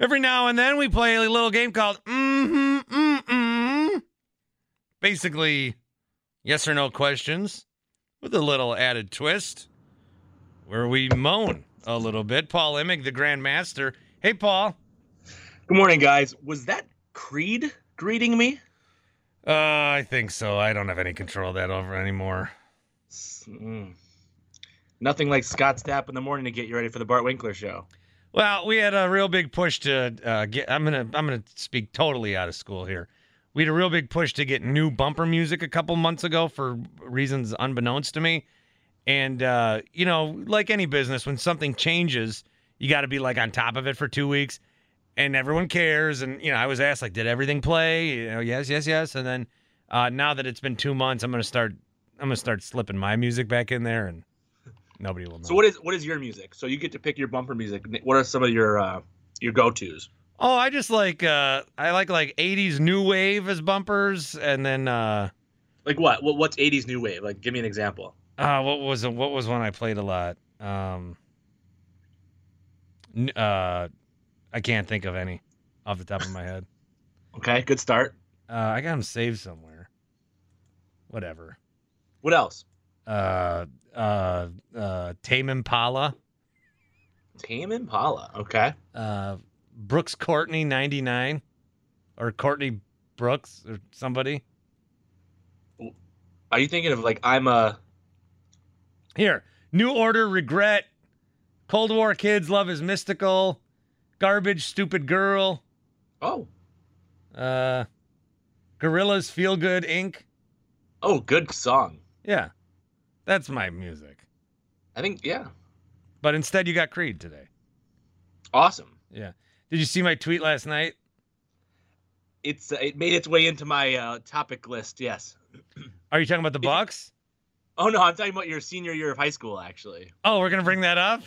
Every now and then we play a little game called mm-hmm, mm-mm. Basically, yes or no questions with a little added twist where we moan a little bit. Paul Imig, the Grand Master. Hey, Paul. Good morning, guys. Was that Creed greeting me? Uh, I think so. I don't have any control of that over anymore. Mm. Nothing like Scott Stapp in the morning to get you ready for the Bart Winkler show. Well, we had a real big push to uh, get. I'm gonna I'm gonna speak totally out of school here. We had a real big push to get new bumper music a couple months ago for reasons unbeknownst to me. And uh, you know, like any business, when something changes, you got to be like on top of it for two weeks, and everyone cares. And you know, I was asked like, did everything play? You know, yes, yes, yes. And then uh, now that it's been two months, I'm gonna start. I'm gonna start slipping my music back in there, and nobody will know. So what is what is your music? So you get to pick your bumper music. What are some of your uh, your go tos? Oh, I just like uh I like like 80s new wave as bumpers and then uh Like what? what what's 80s new wave? Like give me an example. uh what was what was one I played a lot? Um uh I can't think of any off the top of my head. Okay, good start. Uh I got them saved somewhere. Whatever. What else? Uh uh uh Tame Impala, Tame Impala. Okay. uh Brooks Courtney 99 or Courtney Brooks or somebody. Are you thinking of like I'm a Here, New Order, Regret, Cold War Kids, Love is Mystical, Garbage, Stupid Girl, oh uh, Gorillaz, Feel Good, Inc. oh good song? Yeah, that's my music. I think yeah. But instead, you got Creed today. Awesome. Yeah. Did you see my tweet last night? It's uh, it made its way into my uh, topic list. Yes. Are you talking about the Bucks? Oh no, I'm talking about your senior year of high school. Actually, Oh, we're gonna bring that up.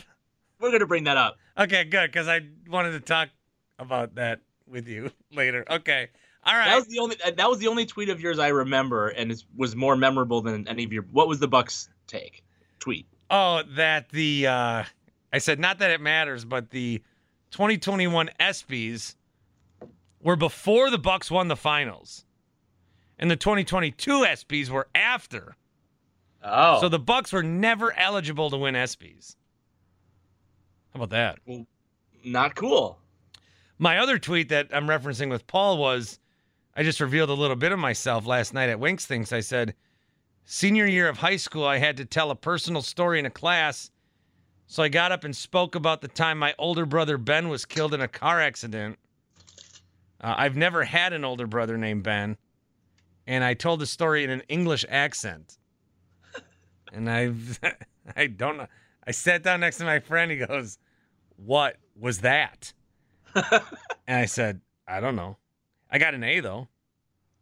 we're gonna bring that up. Okay, good, because I wanted to talk about that with you later. Okay. All right. That was the only uh, that was the only tweet of yours I remember, and it was more memorable than any of your. What was the Bucks take? Tweet. Oh, that the uh I said not that it matters, but the 2021 ESPYS were before the Bucks won the finals. And the 2022 ESPYS were after. Oh, So the Bucks were never eligible to win ESPYS. How about that? Well, not cool. My other tweet that I'm referencing with Paul was I just revealed a little bit of myself last night at Winks Things. I said, senior year of high school, I had to tell a personal story in a class. So I got up and spoke about the time my older brother Ben was killed in a car accident. Uh, I've never had an older brother named Ben. And I told the story in an English accent. And I I don't know. I sat down next to my friend. He goes, What was that? and I said, I don't know. I got an A though.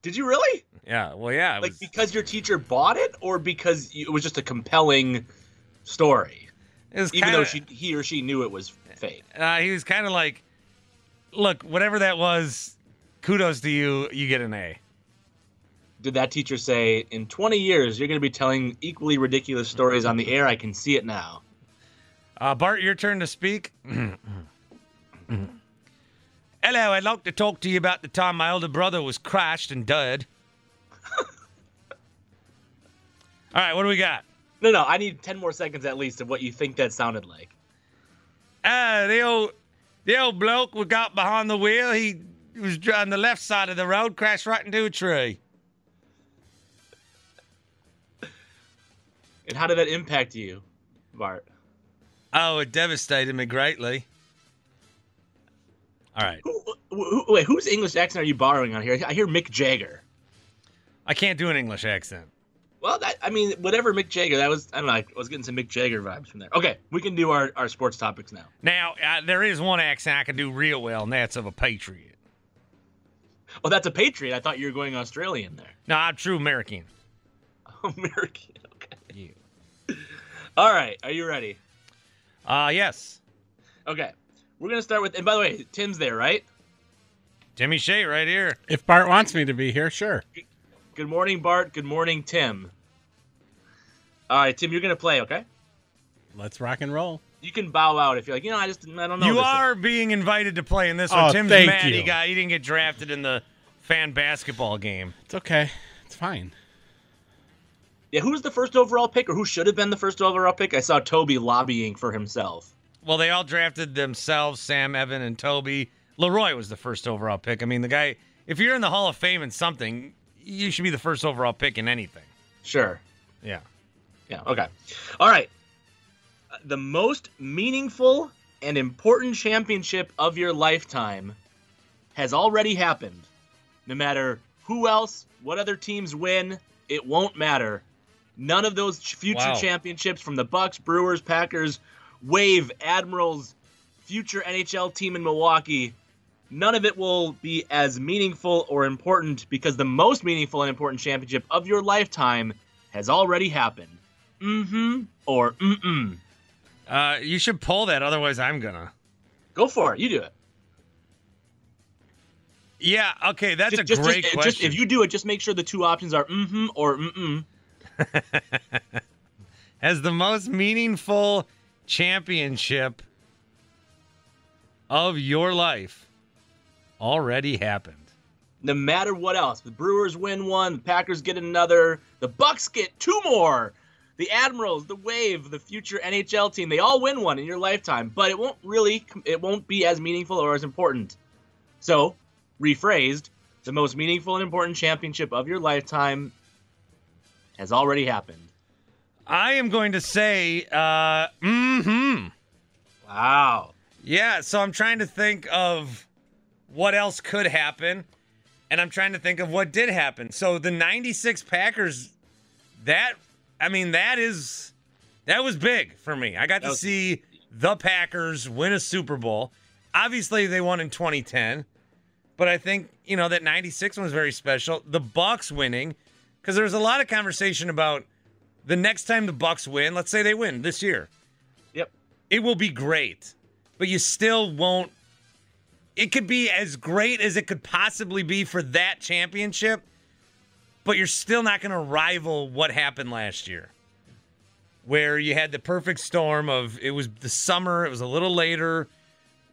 Did you really? Yeah. Well, yeah. Like was, because your teacher bought it, or because it was just a compelling story, it was even kinda, though she he or she knew it was fake. uh, he was kind of like, look, whatever that was, kudos to you. You get an A. Did that teacher say, in 20 years, you're going to be telling equally ridiculous stories on the air? I can see it now. Uh, Bart, your turn to speak. Hello, I'd like to talk to you about the time my older brother was crashed and died. All right, what do we got? No, no, I need 10 more seconds at least of what you think that sounded like. Uh, the old The old bloke we got behind the wheel, he was on the left side of the road, crashed right into a tree. And how did that impact you, Bart? Oh, it devastated me greatly. All right. Who, who, wait, whose English accent are you borrowing on here? I hear Mick Jagger. I can't do an English accent. Well, that I mean, whatever Mick Jagger. That was I don't know. I was getting some Mick Jagger vibes from there. Okay, we can do our, our sports topics now. Now, uh, there is one accent I can do real well, and that's of a patriot. Oh, that's a Patriot. I thought you were going Australian there. No, I'm true American. American. Okay. Yeah. All right. Are you ready? Uh, yes. Okay. We're gonna start with. And by the way, Tim's there, right? Timmy Shea right here. If Bart wants me to be here, sure. Good morning, Bart. Good morning, Tim. All right, Tim, you're gonna play. Okay. Let's rock and roll. You can bow out if you're like, you know, I just I don't know. You this. are being invited to play in this oh, one. Oh, Tim's thank mad he got he didn't get drafted in the fan basketball game. It's okay. It's fine. Yeah. Who's the first overall pick, or who should have been the first overall pick? I saw Toby lobbying for himself. Well, they all drafted themselves, Sam, Evan, and Toby. Leroy was the first overall pick. I mean, the guy, if you're in the Hall of Fame in something, you should be the first overall pick in anything. Sure. Yeah. Yeah. Okay. All right. The most meaningful and important championship of your lifetime has already happened. No matter who else, what other teams win, it won't matter. None of those future Wow. championships from the Bucks, Brewers, Packers, Wave, Admirals, future NHL team in Milwaukee, none of it will be as meaningful or important because the most meaningful and important championship of your lifetime has already happened. Mm-hmm or mm-mm. Uh, you should pull that, otherwise I'm gonna. Go for it. You do it. Yeah. Okay, that's just, a just- great just- question. Just, if you do it, just make sure the two options are mm-hmm or mm-mm. Has the most meaningful championship of your life already happened? No matter what else, the Brewers win one, the Packers get another, the Bucks get two more. The Admirals, the Wave, the future NHL team, they all win one in your lifetime, but it won't really it won't be as meaningful or as important. So, rephrased, the most meaningful and important championship of your lifetime has already happened. I am going to say, uh, mm-hmm. Wow. Yeah, so I'm trying to think of what else could happen, and I'm trying to think of what did happen. So the 96 Packers, that, I mean, that is, that was big for me. I got to see the Packers win a Super Bowl. Obviously, they won in 2010, but I think, you know, that 96 one was very special. The Bucks winning, because there was a lot of conversation about the next time the Bucks win, let's say they win this year Yep. it will be great, but you still won't. It could be as great as it could possibly be for that championship, but you're still not going to rival what happened last year, where you had the perfect storm of it was the summer, it was a little later,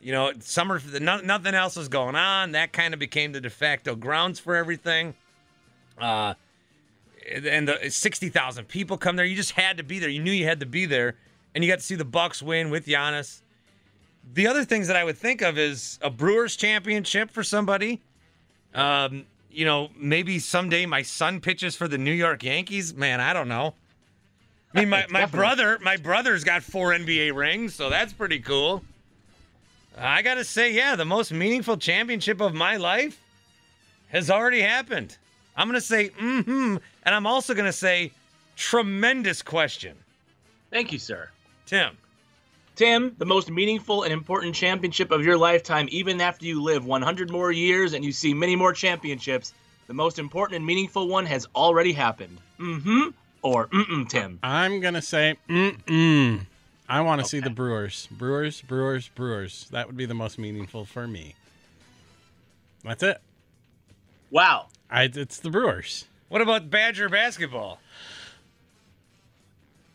you know, summer, no, nothing else was going on. That kind of became the de facto grounds for everything. Uh, and the 60,000 people come there. You just had to be there. You knew you had to be there. And you got to see the Bucks win with Giannis. The other things that I would think of is a Brewers championship for somebody. Um, you know, maybe someday my son pitches for the New York Yankees. Man, I don't know. I mean, my, my brother, my brother's got four NBA rings, so that's pretty cool. I got to say, yeah, the most meaningful championship of my life has already happened. I'm going to say, mm-hmm. And I'm also going to say, tremendous question. Thank you, sir. Tim. Tim, the most meaningful and important championship of your lifetime, even after you live 100 more years and you see many more championships, the most important and meaningful one has already happened. Mm-hmm or mm-mm, Tim. I'm gonna say mm-mm. I want to see the Brewers. Brewers, Brewers, Brewers. That would be the most meaningful for me. That's it. Wow. I, it's the Brewers. What about Badger basketball?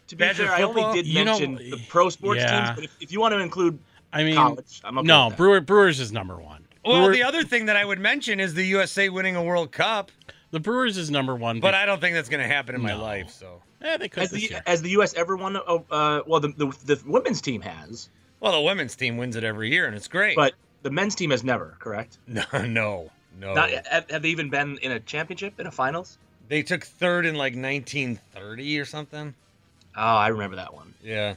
To be Badger fair, I football? only did You know- mention the pro sports Yeah. teams, but if, if you want to include I mean, college, I'm okay no, with that. Brewer, Brewers is number one. Well, Brewer- the other thing that I would mention is the USA winning a World Cup, the Brewers is number one. but I don't think that's going to happen in my life. So, yeah, they could this the has the U.S. ever won? Uh, well, the, the the women's team has. Well, the women's team wins it every year, and it's great. But the men's team has never, correct? no, no, no. Not, have, have they even been in a championship, in a finals? They took third in like 1930 or something. Oh, I remember that one. Yeah.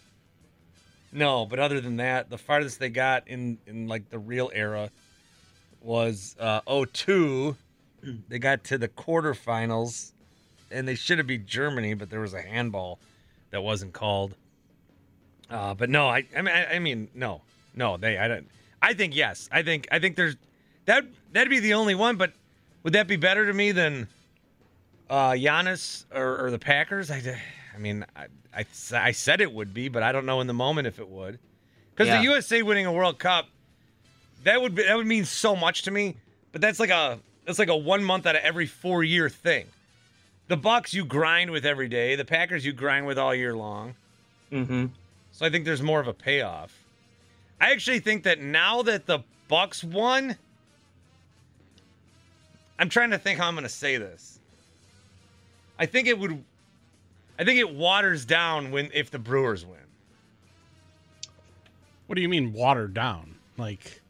No, but other than that, the farthest they got in in like the real era was uh 02. They got to the quarterfinals and they should have beat Germany, but there was a handball that wasn't called. Uh but no, I I mean I, I mean no. No, they I don't I think yes. I think I think there's that that'd be the only one, but would that be better to me than uh Giannis or, or the Packers? I I mean, I, I, I said it would be, but I don't know in the moment if it would. Because Yeah. the USA winning a World Cup, that would be, that would mean so much to me. But that's like a that's like a one month out of every four year thing. The Bucks you grind with every day. The Packers you grind with all year long. Mm-hmm. So I think there's more of a payoff. I actually think that now that the Bucks won, I'm trying to think how I'm going to say this. I think it would I think it waters down when if the Brewers win. What do you mean watered down? Like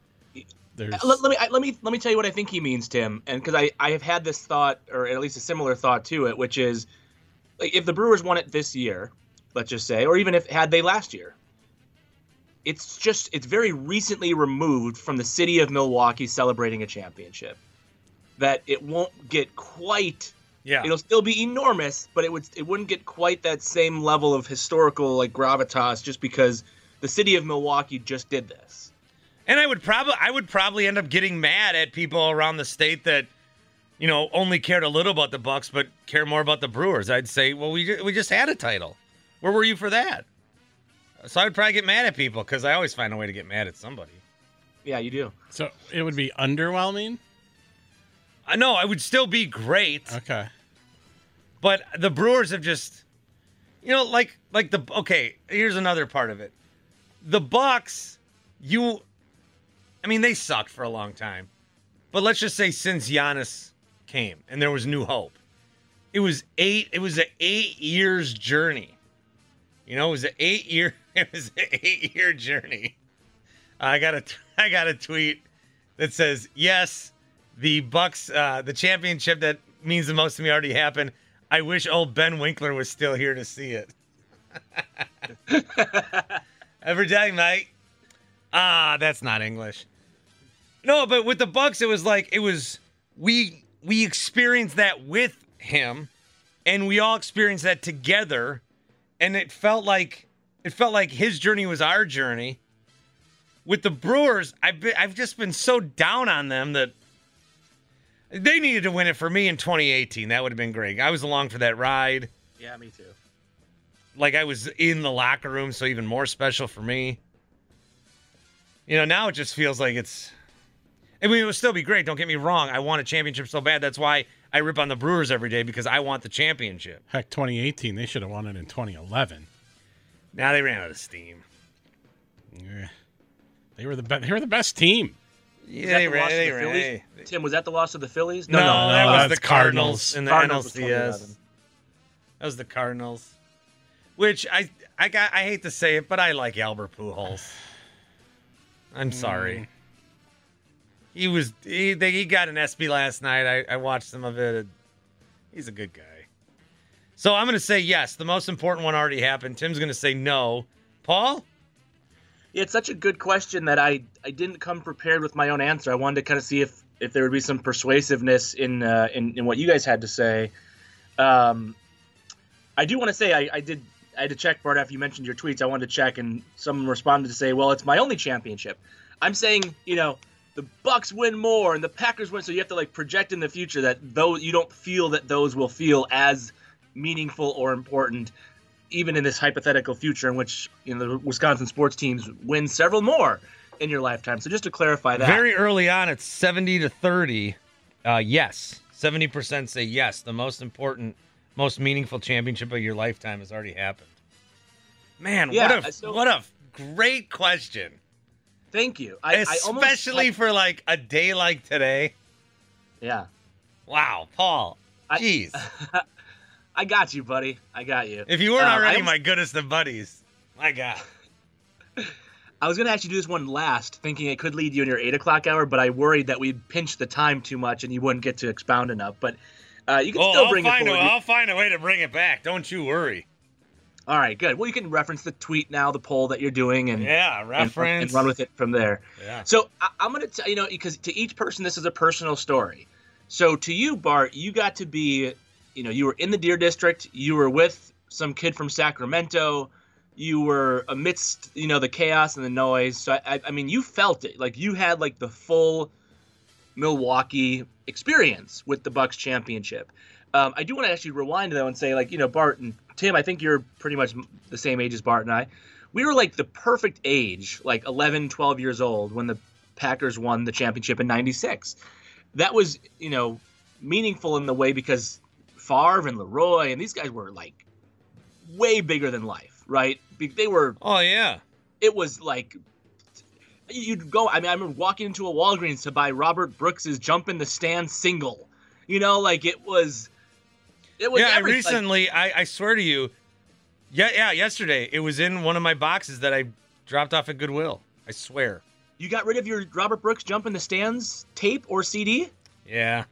there's uh, Let, let me I, let me let me tell you what I think he means, Tim, and because I I have had this thought, or at least a similar thought to it, which is, like, if the Brewers won it this year, let's just say, or even if had they last year, it's just it's very recently removed from the city of Milwaukee celebrating a championship, that it won't get quite. Yeah. It'll still be enormous, but it would it wouldn't get quite that same level of historical like gravitas just because the city of Milwaukee just did this. And I would probably I would probably end up getting mad at people around the state that you know only cared a little about the Bucks but care more about the Brewers. I'd say, "Well, we ju- we just had a title. Where were you for that?" So I'd probably get mad at people cuz I always find a way to get mad at somebody. Yeah, you do. so it would be underwhelming. I know I would still be great, Okay. but the Brewers have just you know like like the okay, here's another part of it. The Bucks you I mean they sucked for a long time. But let's just say since Giannis came and there was new hope. It was 8 it was an 8 years journey. You know, it was an 8 year it was an 8 year journey. I got a I got a tweet that says, "Yes, the Bucks uh the championship that means the most to me already happened. I wish old Ben Winkler was still here to see it." Every day, mate. Ah, that's not English. No, but with the Bucks, it was like it was we we experienced that with him, and we all experienced that together, and it felt like it felt like his journey was our journey. With the Brewers, I've been, I've just been so down on them that they needed to win it for me in 2018. That would have been great. I was along for that ride Yeah, me too. like I was in the locker room, so even more special for me. You know, now it just feels like it's. I mean, it would still be great. Don't get me wrong. I want a championship so bad. That's why I rip on the Brewers every day because I want the championship. Heck, 2018 they should have won it in 2011. Now they ran out of steam. Yeah. They were the best. They were the best team. Yeah, that they the ran. loss to They the ran. Phillies? Tim, was that the loss of the Phillies? No, that no, was the Cardinals, Cardinals. in the Cardinals NLCS. 2011. That was the Cardinals. Which I I got I hate to say it, but I like Albert Pujols. I'm sorry. Mm. He was he they, he got an SB last night. I, I watched some of it. He's a good guy. So I'm gonna say yes. The most important one already happened. Tim's gonna say no. Paul? It's such a good question that I I didn't come prepared with my own answer. I wanted to kind of see if if there would be some persuasiveness in uh, in in what you guys had to say. Um, I do want to say I, I did I had to check Bart after you mentioned your tweets. I wanted to check, and someone responded to say, "Well, it's my only championship." I'm saying, you know, the Bucks win more and the Packers win, so you have to like project in the future that though you don't feel that those will feel as meaningful or important even in this hypothetical future in which you know the Wisconsin sports teams win several more in your lifetime. So just to clarify that, Very early on, it's 70 to 30. Uh, yes. 70% say yes. The most important, most meaningful championship of your lifetime has already happened. Man, Yeah, what a so- what a great question. thank you. I, I almost- Especially I- for like a day like today. yeah. Wow, Paul. Jeez. I got you, buddy. I got you. if you weren't Uh, I already my goodest of buddies, my God. I was gonna actually do this one last, thinking it could lead you in your eight o'clock hour, but I worried that we'd pinch the time too much and you wouldn't get to expound enough. But uh, you can Oh, still I'll bring it find a, forward. I'll find a way to bring it back. Don't you worry. All right, good. Well, you can reference the tweet now, the poll that you're doing, and Yeah, and, reference. and run with it from there. Yeah. So I, I'm gonna tell you know because to each person this is a personal story. So to you, Bart, you got to be, you know, you were in the Deer District. You were with some kid from Sacramento. You were amidst, you know, the chaos and the noise. So I, I, mean, you felt it. Like you had like the full Milwaukee experience with the Bucks championship. Um, I do want to actually rewind though and say, like, you know, Bart and Tim, I think you're pretty much the same age as Bart and I. We were like the perfect age, like 11, 12 years old when the Packers won the championship in 96. That was, you know, meaningful in the way because Favre and Leroy and these guys were like way bigger than life, right? They were, Oh yeah. it was like, you'd go, I mean, I remember walking into a Walgreens to buy Robert Brooks's Jump in the Stand single. You know, like it was, it was Yeah, I everything. Like, recently, I, I swear to you, yeah, yeah, yesterday it was in one of my boxes that I dropped off at Goodwill. I swear. you got rid of your Robert Brooks Jump in the Stands tape or CD? Yeah.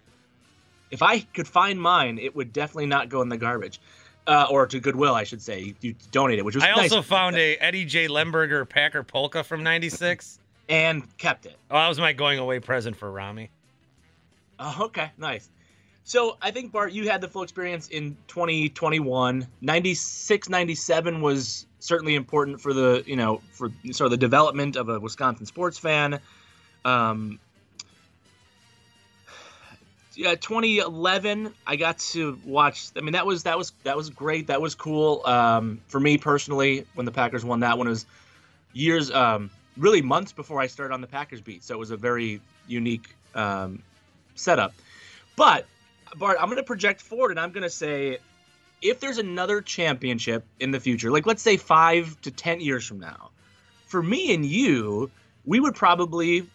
If I could find mine, it would definitely not go in the garbage. Uh, or to Goodwill, I should say. You, you donate it, which was I nice. also found a Eddie J. Lemberger Packer polka from '96. and kept it. Oh, that was my going away present for Rami. Oh, okay, nice. So I think Bart, you had the full experience in 2021. 96, 97 was certainly important for the you know for sort of the development of a Wisconsin sports fan. Um, yeah, 2011, I got to watch. I mean, that was that was that was great. That was cool um, for me personally. When the Packers won that one, it was years, um, really months before I started on the Packers beat. So it was a very unique um, setup. But Bart, I'm going to project forward, and I'm going to say, if there's another championship in the future, like let's say five to ten years from now, for me and you, we would probably,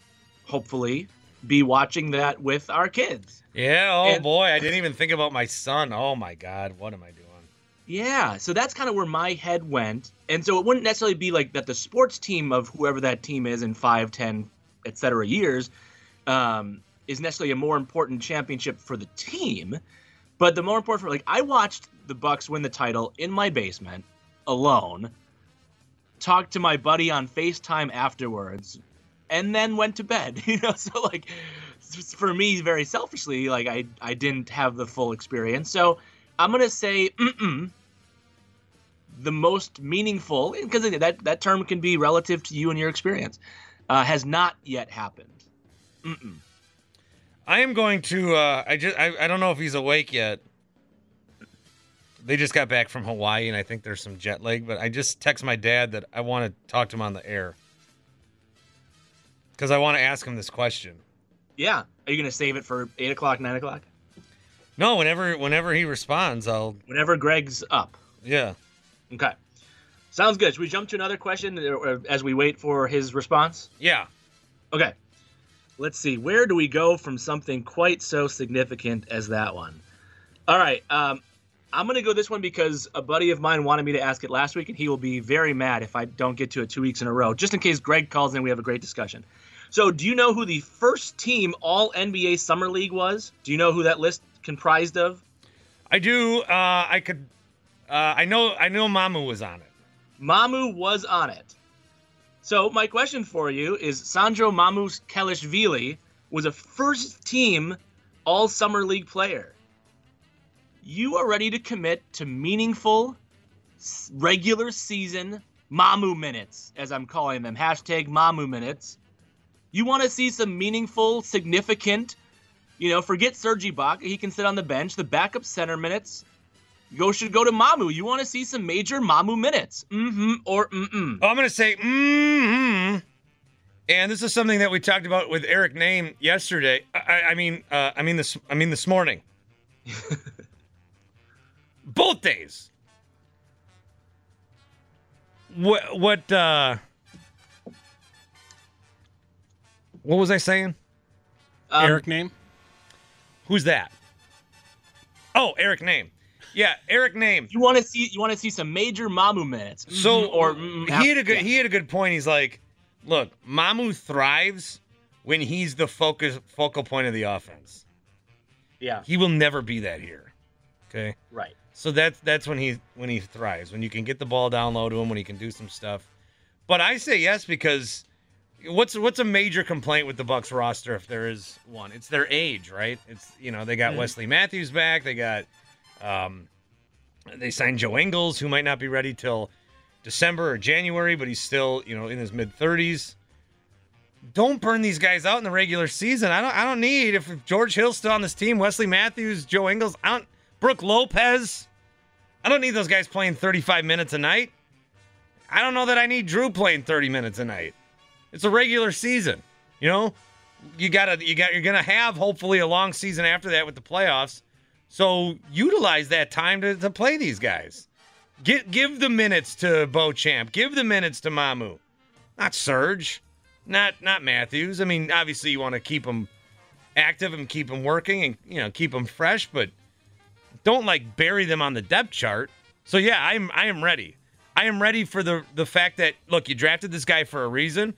hopefully, be watching that with our kids. Yeah. Oh And- boy, I didn't even think about my son. Oh my God, what am I doing? Yeah, so that's kind of where my head went. And so it wouldn't necessarily be like that the sports team of whoever that team is in five, ten, et cetera years um, is necessarily a more important championship for the team. But the more important for like I watched the Bucks win the title in my basement alone, talked to my buddy on FaceTime afterwards, and then went to bed. You know, so like for me, very selfishly, like I I didn't have the full experience. So I'm gonna say the most meaningful because that that term can be relative to you and your experience uh, has not yet happened. Mm-mm. I am going to. Uh, I just. I, I don't know if he's awake yet. They just got back from Hawaii, and I think there's some jet lag. But I just text my dad that I want to talk to him on the air because I want to ask him this question. Yeah, are you gonna save it for eight o'clock, nine o'clock? No, whenever whenever he responds, I'll. Whenever Greg's up. Yeah. Okay, sounds good. Should we jump to another question uh, as we wait for his response? Yeah. Okay. Let's see. Where do we go from something quite so significant as that one? All right. Um, I'm going to go this one because a buddy of mine wanted me to ask it last week, and he will be very mad if I don't get to it two weeks in a row. Just in case Greg calls in, we have a great discussion. So, do you know who the first team All NBA Summer League was? Do you know who that list comprised of? I do. Uh, I could. Uh, I know. I know. Mamu was on it. Mamu was on it. So my question for you is Sandro Mamukelashvili was a first team all summer league player. You are ready to commit to meaningful regular season Mamu minutes, as I'm calling them. Hashtag Mamu minutes. You want to see some meaningful, significant, you know, forget Serge Ibaka. He can sit on the bench. The backup center minutes go should go to Mamu. You want to see some major Mamu minutes. Mm-hmm or mm-mm. Oh, I'm going to say, hmm. And this is something that we talked about with Eric Nehm yesterday. I, I- I mean, uh, I mean this. I mean this morning. Both days. What? What? uh What was I saying? Um, Eric Nehm? Who's that? Oh, Eric Nehm. Yeah, Eric Nehm. You want to see you want to see some major Mamu minutes. So Mhm or mm, he had a good yeah. he had a good point. He's like, look, Mamu thrives when he's the focus focal point of the offense. Yeah. He will never be that here. Okay. Right. So that's that's when he when he thrives, when you can get the ball down low to him, when he can do some stuff. But I say yes because what's what's a major complaint with the Bucks roster if there is one? It's their age, right? It's you know they got Wesley Matthews back, they got um, they signed Joe Ingles, who might not be ready till December or January, but he's still you know in his mid thirties. Don't burn these guys out in the regular season. I don't. I don't need if George Hill's still on this team, Wesley Matthews, Joe Ingles, I don't, Brooke Lopez. I don't need those guys playing 35 minutes a night. I don't know that I need Jrue playing 30 minutes a night. It's a regular season. You know, you gotta you got you're gonna have hopefully a long season after that with the playoffs. So utilize that time to, to play these guys. Get give the minutes to Beauchamp. Give the minutes to Mamu. Not Surge. Not not Matthews. I mean, obviously you want to keep them active and keep them working and you know keep them fresh, but don't like bury them on the depth chart. So yeah, I'm I am ready. I am ready for the the fact that look, you drafted this guy for a reason.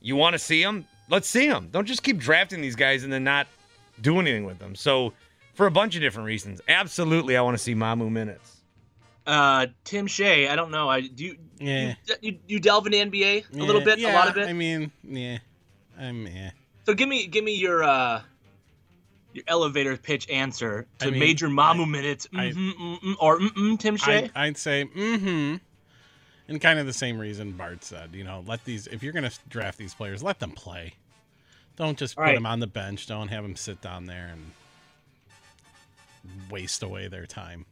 You want to see him? Let's see him. Don't just keep drafting these guys and then not do anything with them. So for a bunch of different reasons, absolutely, I want to see Mamu minutes. Uh, Tim Shea, I don't know. I do. You, Yeah. You, you, you delve into NBA a little Yeah, bit, a lot of it. I mean, yeah. I'm yeah. so give me give me your uh your elevator pitch answer to I mean, major Mamu minutes, I- mm-hmm, mm-mm, or mm-mm, Tim Shea. I'd, I'd say, mm-hmm. And kind of the same reason Bart said, you know, let these if you're gonna draft these players, let them play. Don't just put Right. them on the bench. Don't have them sit down there and waste away their time.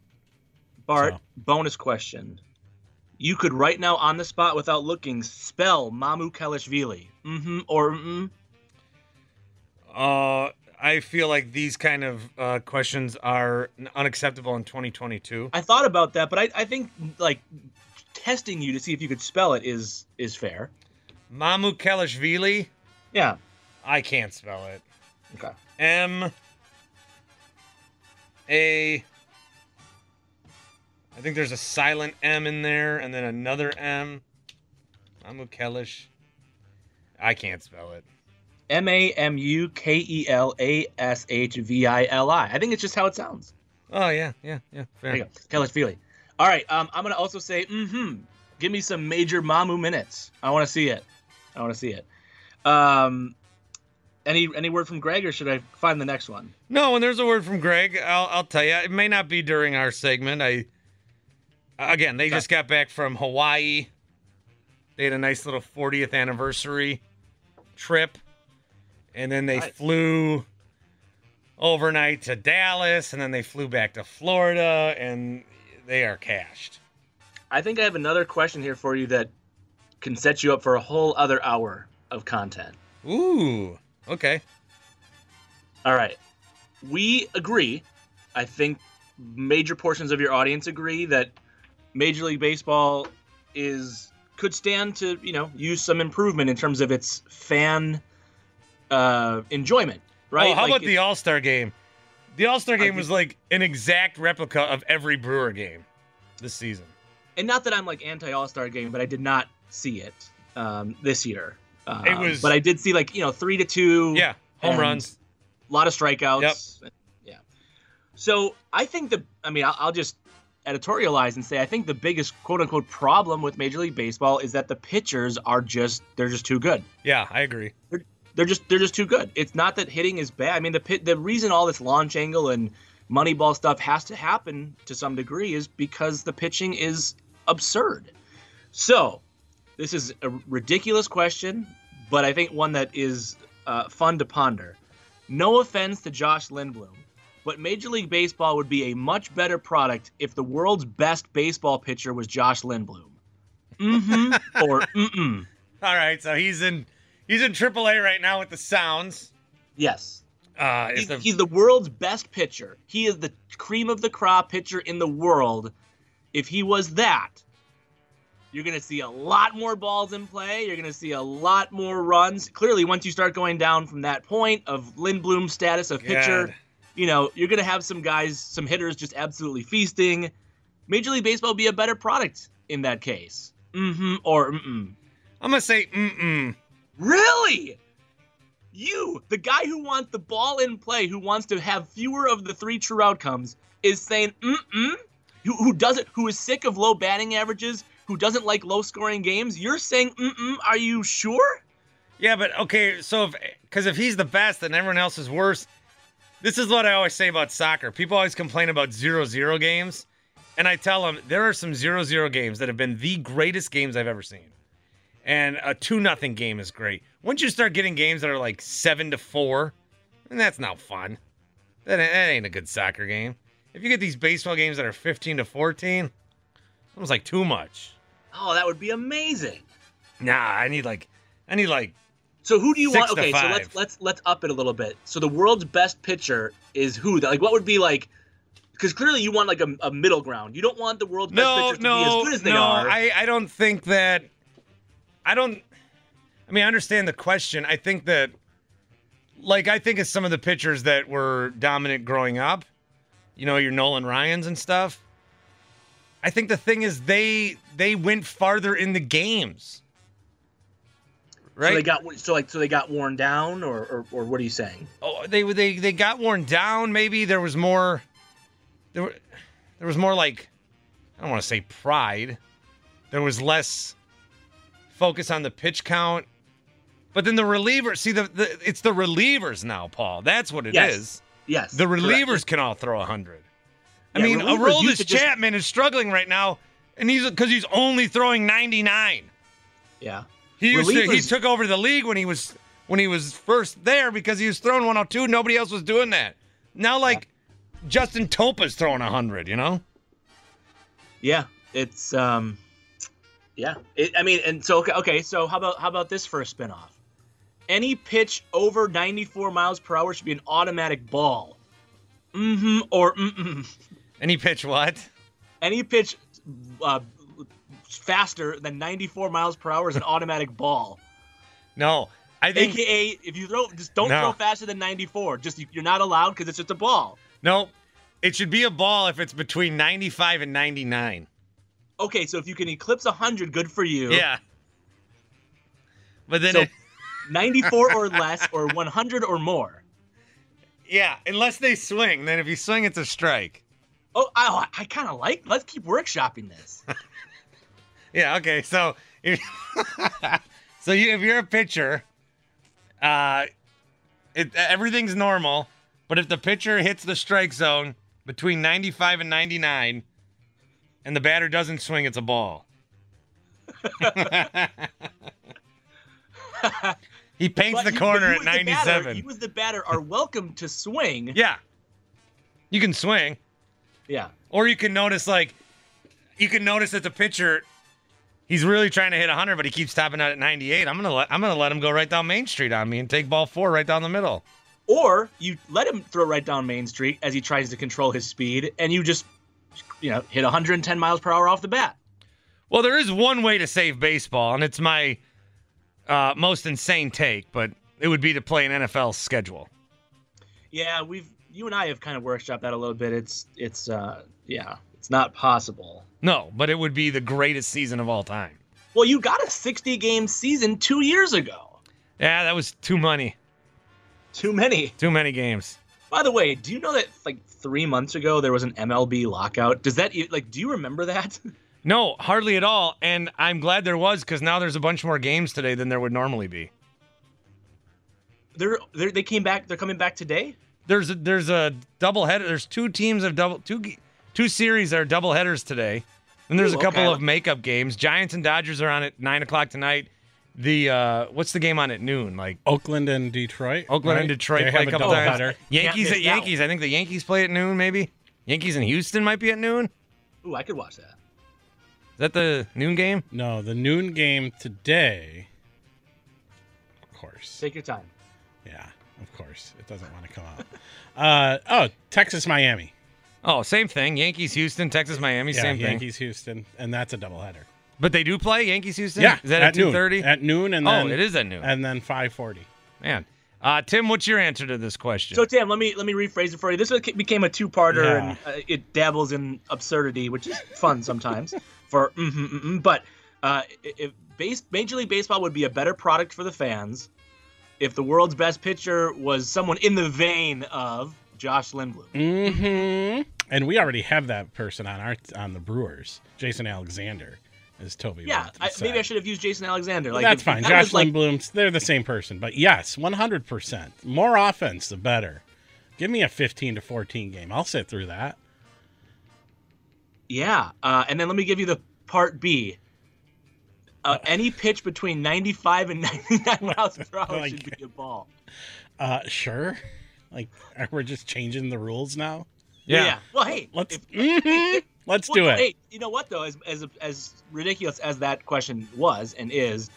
Bart, So- bonus question. You could right now on the spot without looking spell Mamukelashvili. Mm-hmm or mm Uh, I feel like these kind of uh, questions are unacceptable in 2022. I thought about that, but I, I think like testing you to see if you could spell it is is fair. Mamu Yeah. I can't spell it. Okay. M A. I think there's a silent M in there, and then another M. Mamu Kelish. I can't spell it. M A M U K E L A S H V I L I. I think it's just how it sounds. Oh yeah, yeah, yeah. There you go. Kelashvili. All right. Um, I'm gonna also say mm-hmm. Give me some major Mamu minutes. I want to see it. I want to see it. Um, any any word from Greg, or should I find the next one? No, when there's a word from Greg, I'll, I'll tell you. It may not be during our segment. I again, they just got back from Hawaii. They had a nice little 40th anniversary trip, and then they Nice. flew overnight to Dallas, and then they flew back to Florida, and they are cashed. I think I have another question here for you that can set you up for a whole other hour of content. Ooh, okay. All right. We agree. I think major portions of your audience agree that Major League Baseball is could stand to, you know, use some improvement in terms of its fan uh enjoyment, right? Oh, how Like, about the All Star game? The All Star game was like an exact replica of every Brewer game this season. and not that I'm like anti All-Star game, but I did not see it um this year. Um, It was- but I did see like, you know, 3 to 2 Yeah, home runs. a lot of strikeouts. Yeah. So I think the, I mean, I'll, I'll just editorialize and say I think the biggest quote unquote problem with Major League Baseball is that the pitchers are just they're just too good. Yeah, I agree. They're just they're just too good. It's not that hitting is bad. I mean, the pit, the reason all this launch angle and Moneyball stuff has to happen to some degree is because the pitching is absurd. So, this is a ridiculous question, but I think one that is uh, fun to ponder. No offense to Josh Lindblom, but Major League Baseball would be a much better product if the world's best baseball pitcher was Josh Lindblom. Mm-hmm or mm-mm. All right, so he's in he's in AAA right now with the Sounds. Yes. Uh, He's, the, he's the world's best pitcher. He is the cream of the crop pitcher in the world. If he was that, you're going to see a lot more balls in play. You're going to see a lot more runs. Clearly, once you start going down from that point of Lindblom's status of pitcher, God. you know, you're going to have some guys, some hitters just absolutely feasting. Major League Baseball would be a better product in that case. Mm-hmm or mm-mm. I'm gonna say mm-mm Really? You, the guy who wants the ball in play, who wants to have fewer of the three true outcomes, is saying mm-mm? Who, who doesn't who is sick of low batting averages, who doesn't like low scoring games, you're saying mm-mm, are you sure? Yeah, but okay, so if because if he's the best, then everyone else is worse. This is what I always say about soccer. People always complain about zero-zero games, and I tell them there are some zero-zero games that have been the greatest games I've ever seen. And a two nothing game is great. Once you start getting games that are like seven to four, and that's not fun. That, that ain't a good soccer game. If you get these baseball games that are fifteen to fourteen, almost like too much. Oh, that would be amazing. Nah, I need like, I need like So who do you want? Okay, so let's let's let's up it a little bit. So the world's best pitcher is who? Like, what would be like? Because clearly you want like a, a middle ground. You don't want the world's best no, pitchers to no, be as good as they no. are. I, I don't think that. I don't. I mean, I understand the question. I think that, like, I think of some of the pitchers that were dominant growing up. You know, your Nolan Ryan's and stuff. I think the thing is they they went farther in the games. Right? So they got so like so they got worn down, or or, or what are you saying? oh, they they they got worn down. Maybe there was more. There were, there was more like, I don't want to say pride. There was less focus on the pitch count. But then the relievers, see the, the it's the relievers now, Paul. That's what it is. Yes. Yes. The correct. relievers can all throw hundred. I Yeah, mean, relievers Aroldis to just- Chapman is struggling right now, and he's because he's only throwing ninety nine. Yeah. He used to, he took over the league when he was when he was first there because he was throwing 102. Nobody else was doing that. Now, like Justin Topa's throwing 100. You know? Yeah. It's um. Yeah. It, I mean, and so okay, okay. So how about how about this for a spinoff? Any pitch over 94 miles per hour should be an automatic ball. Mm-hmm or mm-mm. Any pitch what? Any pitch uh, faster than 94 miles per hour is an automatic ball. No, I think AKA, if you throw, just don't No. throw faster than 94. Just you're not allowed because it's just a ball. no. It should be a ball if it's between 95 and 99. Okay, so if you can eclipse 100, good for you. Yeah. But then, So- it, 94 or less, or 100 or more. yeah, unless they swing, then if you swing, it's a strike. Oh, I, I kind of like. Let's keep workshopping this. Yeah. Okay. So, if, so you, if you're a pitcher, uh, it everything's normal, but if the pitcher hits the strike zone between 95 and 99, and the batter doesn't swing, it's a ball. he paints But the corner at you as the batter- 97. you as the batter are welcome to swing. yeah. You can swing. Yeah. Or you can notice like you can notice that the pitcher he's really trying to hit 100 but he keeps stopping out at 98. I'm going to let I'm to let him go right down Main Street on me and take ball 4 right down the middle. Or you let him throw right down Main Street as he tries to control his speed, and you just, you know, hit 110 miles per hour off the bat. Well, there is one way to save baseball and it's my uh, most insane take, but it would be to play an NFL schedule. Yeah, we've you and I have kind of workshopped that a little bit. It's it's uh yeah, it's not possible. No, but it would be the greatest season of all time. Well, you got a 60 game season 2 years ago. Yeah, that was too many. Too many. Too many games. By the way, do you know that like 3 months ago there was an MLB lockout? Does that like do you remember that? No, hardly at all. And I'm glad there was because now there's a bunch more games today than there would normally be. they're, they're they came back they're coming back today? There's a, there's a double header. There's two teams of double two two series that are double headers today, and there's Ooh, a couple okay. of makeup games. Giants and Dodgers are on at nine o'clock tonight. The uh, what's the game on at noon? Like Oakland and Detroit. Oakland right? and Detroit They play have a couple times. header. Yankees miss at that Yankees. I think the Yankees play at noon. Maybe Yankees and Houston might be at noon. Ooh, I could watch that. Is that the noon game? No, the noon game today. Of course. Take your time. Yeah, of course. It doesn't want to come out. Uh, oh, Texas, Miami. Oh, same thing. Yankees, Houston, Texas, Miami, Yeah, same thing. Yankees, Houston, and that's a doubleheader. But they do play Yankees, Houston. Yeah, is that at two noon. thirty? At noon, and Oh, then it is at noon. and then five forty. Man, uh, Tim, what's your answer to this question? So Tim, let me let me rephrase it for you. This became a two-parter, Yeah. and uh, it dabbles in absurdity, which is fun sometimes. for mm-hmm, mm-hmm. but Uh, if base Major League Baseball would be a better product for the fans if the world's best pitcher was someone in the vein of Josh Lindblom. Mm-hmm. And we already have that person on our on the Brewers, Jason Alexander, as Toby. Yeah, I, maybe I should have used Jason Alexander. Like That's if- fine. that Josh was, like, Lindblom's they're the same person, but yes, one hundred percent. More offense, the better. Give me a fifteen to fourteen game. I'll sit through that. Yeah, uh, and then let me give you the part B. Uh, any pitch between 95 and 99 miles per hour Like- should be a ball. Uh, sure. Like we're just changing the rules now. Yeah. Well, hey, Let's if- Mhm. Let's well, do it. Hey, you know what though? As as as ridiculous as that question was and is,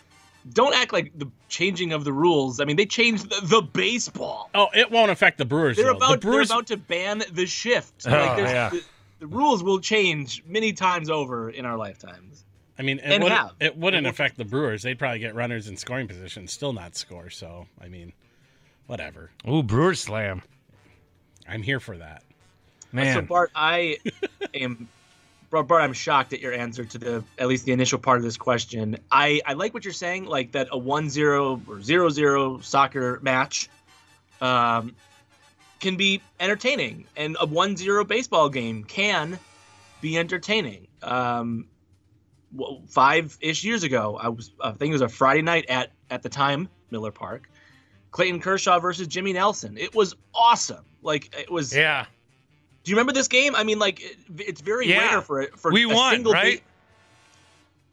don't act like the changing of the rules. I mean, they changed the, the baseball. Oh, it won't affect the Brewers. They're though. about the Brewers. they're about to ban the shift. Oh, like, yeah. the, the rules will change many times over in our lifetimes. I mean, it and wouldn't, have. it wouldn't It affect the Brewers. They'd probably get runners in scoring position, still not score. So, I mean, whatever. Ooh, Brewer Slam. I'm here for that. So Bart, I am Bart, Bart, I'm shocked at your answer to the at least the initial part of this question. I, I like what you're saying, like that a 1-0 or 0-0 soccer match um, can be entertaining, and a 1-0 baseball game can be entertaining. Um, well, five-ish years ago, I was I think it was a Friday night at at the time Miller Park. Clayton Kershaw versus Jimmy Nelson. It was awesome. Like it was. Yeah. Do you remember this game? I mean, like it, it's very Yeah. rare for it for We a won, single right?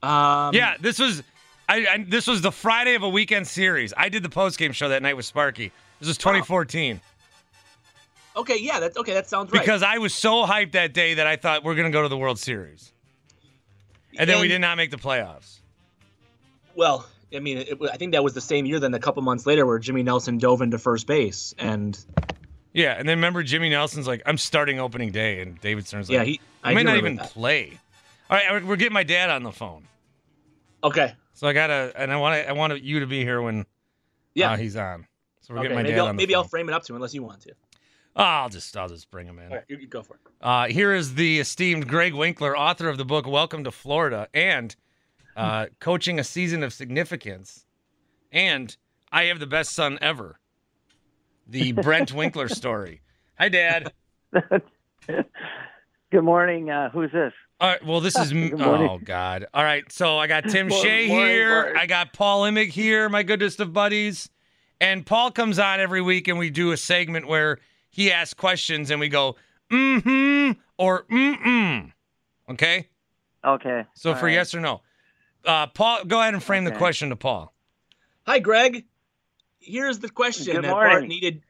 um, Yeah, this was I, I this was the Friday of a weekend series. I did the post game show that night with Sparky. This was 2014 Okay. Yeah. That's okay. That sounds right. because I was so hyped that day that I thought we're gonna go to the World Series, and then we did not make the playoffs. Well, I mean, it, I think that was the same year. Then a couple months later, where Jimmy Nelson dove into first base, and Yeah, and then remember Jimmy Nelson's like, I'm starting opening day, and David Stearns like, yeah, he. I, I may not even that. play. All right, we're- getting my dad on the phone, Okay. so I gotta, and I want I want you to be here when Yeah. uh, he's on. So we're okay. getting my Maybe dad I'll, on the maybe phone. I'll frame it up to him unless you want to. Oh, I'll just, I'll just bring him in. All right. You, you go for it. Uh, here is the esteemed Greg Winkler, author of the book Welcome to Florida and uh, Coaching a Season of Significance. And I have the best son ever. The Brent Winkler story. Hi, Dad. Good morning. Uh, who's this? All right, well, this is oh god. All right, so I got Tim Morning, Shea morning, here. Bart. I got Paul Imig here, my goodest of buddies, and Paul comes on every week, and we do a segment where he asks questions, and we go mm-hmm or mm-mm. Okay, Okay. so all for right. yes or no, uh, Paul, go ahead and frame the question to Paul. Hi, Greg. Here's the question Good that Bart needed.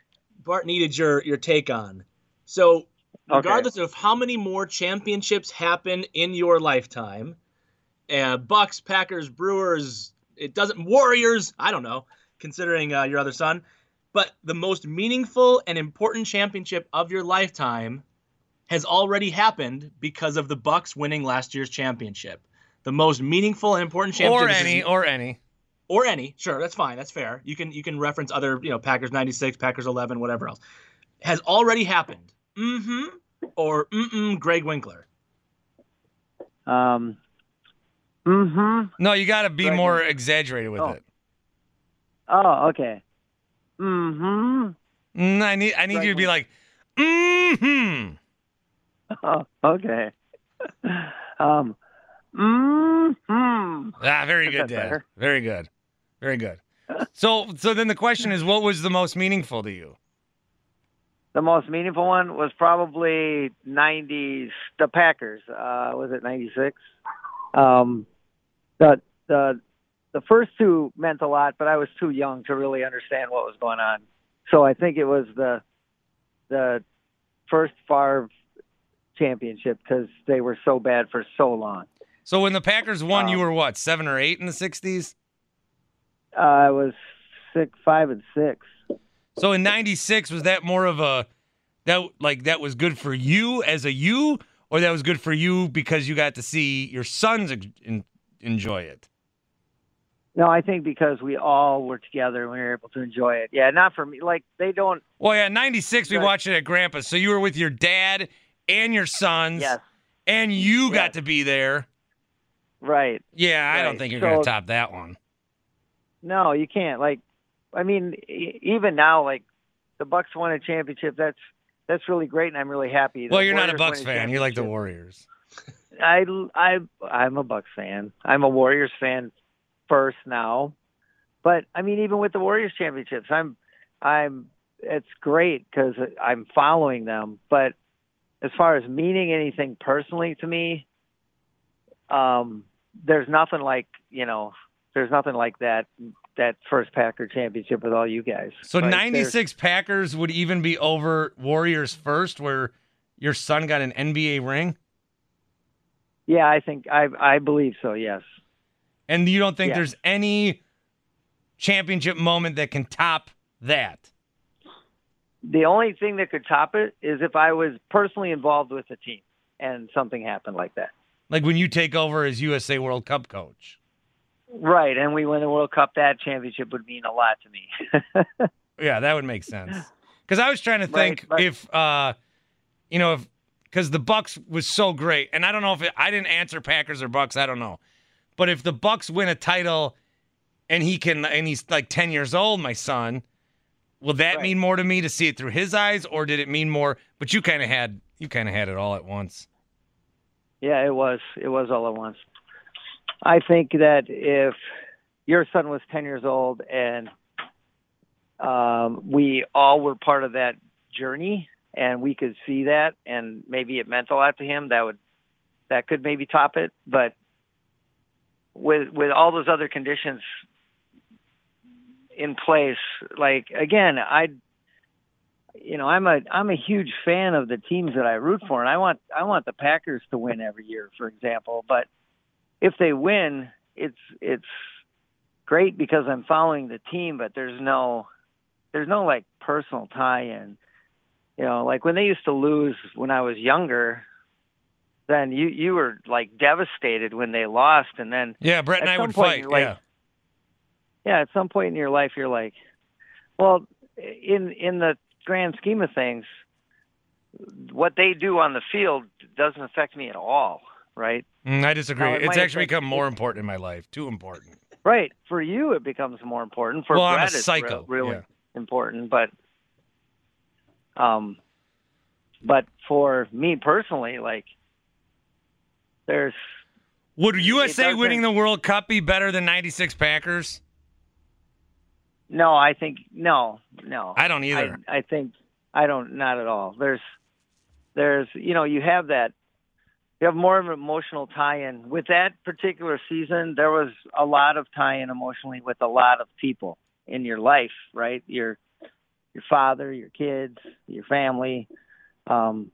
Bart needed your your take on. So, Okay. regardless of how many more championships happen in your lifetime, uh, Bucks, Packers, Brewers, it doesn't Warriors. I don't know, considering uh, your other son, but the most meaningful and important championship of your lifetime has already happened because of the Bucks winning last year's championship. The most meaningful and important championship Or is- any, or any. Or any sure that's fine that's fair you can you can reference other you know packers 96 packers 11 whatever else has already happened mm-hmm or mm-mm greg winkler Um. Mm-hmm. No, you got to be Greg more Winkler. exaggerated with Oh. it. Oh, okay. Mm-hmm. Mm, I need, I need Greg you to be like mm-hmm. Oh, okay. um. Mm-hmm. Ah, very good, Dad. better. Very good. Very good. So, so then the question is, what was the most meaningful to you? The most meaningful one was probably '90s. The Packers. Uh, was it '96? Um, the the the first two meant a lot, but I was too young to really understand what was going on. So I think it was the the first Favre championship because they were so bad for so long. So when the Packers won, you Um, were what, seven or eight in the '60s? Uh, I was six, five, and six. So in '96, was that more of a that like that was good for you as a you, or that was good for you because you got to see your sons en- enjoy it? No, I think because we all were together and we were able to enjoy it. Yeah, not for me. Like they don't. Well, yeah, '96 we Right. watched it at Grandpa's, so you were with your dad and your sons, Yes. and you got to be there. Right. Yeah, I don't think you're So- going to top that one. No, you can't. Like, I mean, e- even now, like the Bucks won a championship. That's that's really great, and I'm really happy. The Well, you're not a Bucks a fan. You like the. Warriors. I I I'm a Bucks fan. I'm a Warriors fan first now, but I mean, even with the Warriors championships, I'm I'm it's great because I'm following them. But as far as meaning anything personally to me, um, there's nothing like you know, there's nothing like that that first Packer championship with all you guys. So Like, there's- 96 Packers would even be over Warriors first, where your son got an NBA ring, Yeah, I think I I believe so. Yes. and you don't think Yeah. there's any championship moment that can top that. the only thing that could top it is if I was personally involved with the team and something happened like that. Like when you take over as USA World Cup coach. Right, and we win the World Cup. That championship would mean a lot to me. Yeah, that would make sense. Because I was trying to Right, think if, uh, you know, if because the Bucks was so great, and I don't know if it, I didn't answer Packers or Bucks, I don't know, but if the Bucks win a title, and he can, and he's like ten years old, my son, will that Right. mean more to me to see it through his eyes, or did it mean more? But you kind of had, you kind of had it all at once. yeah, it was. It was all at once. I think that if your son was ten years old and um, we all were part of that journey, and we could see that, and maybe it meant a lot to him, that would that could maybe top it. But with with all those other conditions in place, like again, I you know, I'm a I'm a huge fan of the teams that I root for, and I want I want the Packers to win every year, for example. But if they win, it's it's great because I'm following the team, but there's no there's no like personal tie-in. You know, like when they used to lose when I was younger, then you you were like devastated when they lost, and then Yeah, Brett and I would point, fight. like- yeah, yeah, at some point in your life, you're like, well, in in the grand scheme of things, what they do on the field doesn't affect me at all, right? Mm, I disagree. It it's actually become more important in my life. Too important. Right. For you, it becomes more important. For well, I'm a Brett, it's re- really Yeah. important. But, um, but for me personally, like, there's Would USA winning the World Cup be better than '96 Packers? no. I think no, no. I don't either. I, I think I don't. Not at all. There's, there's, you know, you have that. You have more of an emotional tie-in with that particular season. There was a lot of tie-in emotionally with a lot of people in your life, right? Your, your father, your kids, your family. Um,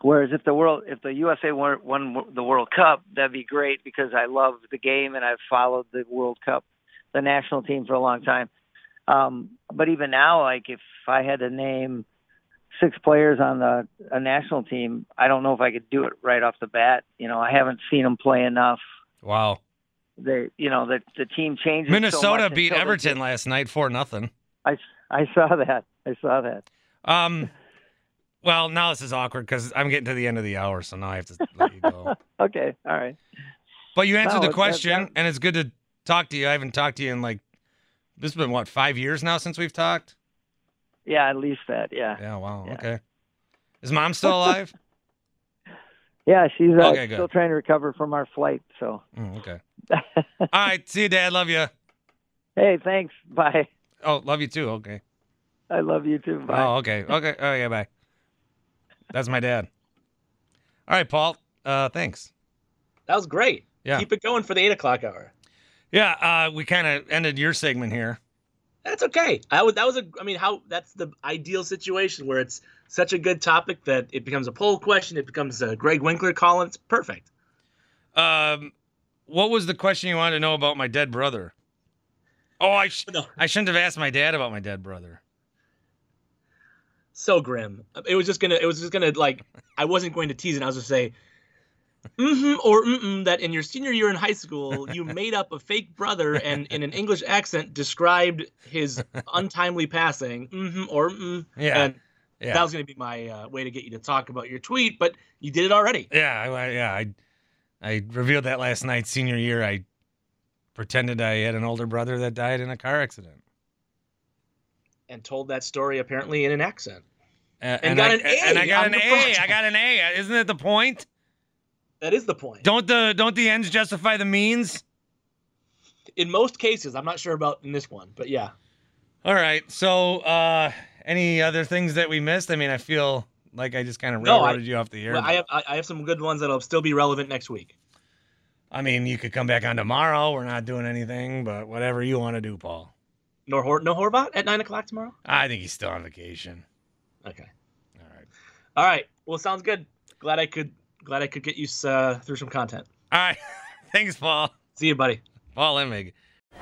whereas if the world, if the USA won, won the World Cup, that'd be great because I love the game and I've followed the World Cup, the national team for a long time. Um, but even now, like if I had to name six players on the a national team, I don't know if I could do it right off the bat. You know, I haven't seen them play enough. Wow. They, you know, the the team changes. Minnesota much beat Everton last night for nothing. I I saw that. I saw that. Um, well, now this is awkward because I'm getting to the end of the hour, so now I have to let you go. Okay, all right. But you answered No, the that- question, that- and it's good to talk to you. I haven't talked to you in like this has been what five years now since we've talked. Yeah, at least that. Yeah, Yeah. Wow. Yeah. Okay. Is mom still alive? yeah. She's uh, Okay, good. still trying to recover from our flight. So, Mm, okay. All right. See you, Dad. Love you. hey, thanks. Bye. Oh, love you too. Okay. I love you too. Bye. Oh, okay. Okay. Okay. Bye. That's my dad. All right, Paul. Uh, thanks. That was great. Yeah. Keep it going for the eight o'clock hour. Yeah. Uh, we kind of ended your segment here. That's okay. I was that was a I mean how that's the ideal situation where it's such a good topic that it becomes a poll question, it becomes a Greg Winkler calling. It's perfect. Um, what was the question you wanted to know about my dead brother? Oh, I sh- No. I shouldn't have asked my dad about my dead brother. So grim. It was just gonna it was just gonna like I wasn't going to tease it. I was just say mm-hmm or mm-mm that in your senior year in high school you made up a fake brother and in an English accent described his untimely passing. Mm-hmm or mm. Yeah. And Yeah. that was gonna be my uh, way to get you to talk about your tweet, but you did it already. yeah. I, I- yeah. I I revealed that last night, senior year. I pretended I had an older brother that died in a car accident. And told that story apparently in an accent. Uh, And got I, an A And I got an A. project. I got an A. Isn't it the point? That is the point. Don't the don't the ends justify the means? In most cases, I'm not sure about in this one, but yeah. All right. So, uh any other things that we missed? I mean, I feel like I just kind of No, I- railroaded you off the air. Well, I have I I have some good ones that'll still be relevant next week. I mean, you could come back on tomorrow. We're not doing anything, but whatever you want to do, Paul. No, Hor- no Horvat at nine o'clock tomorrow. I think he's still on vacation. Okay. All right. All right. Well, sounds good. Glad I could glad I could get you uh, through some content. All right. Thanks, Paul. See you, buddy. Paul Imig.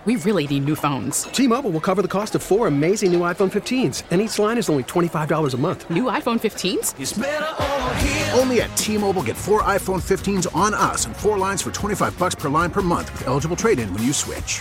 We really need new phones. T-Mobile will cover the cost of four amazing new iPhone 15s, and each line is only $25 a month. New iPhone 15s? Only at T-Mobile get four iPhone 15s on us and four lines for 25 bucks per line per month with eligible trade-in when you switch.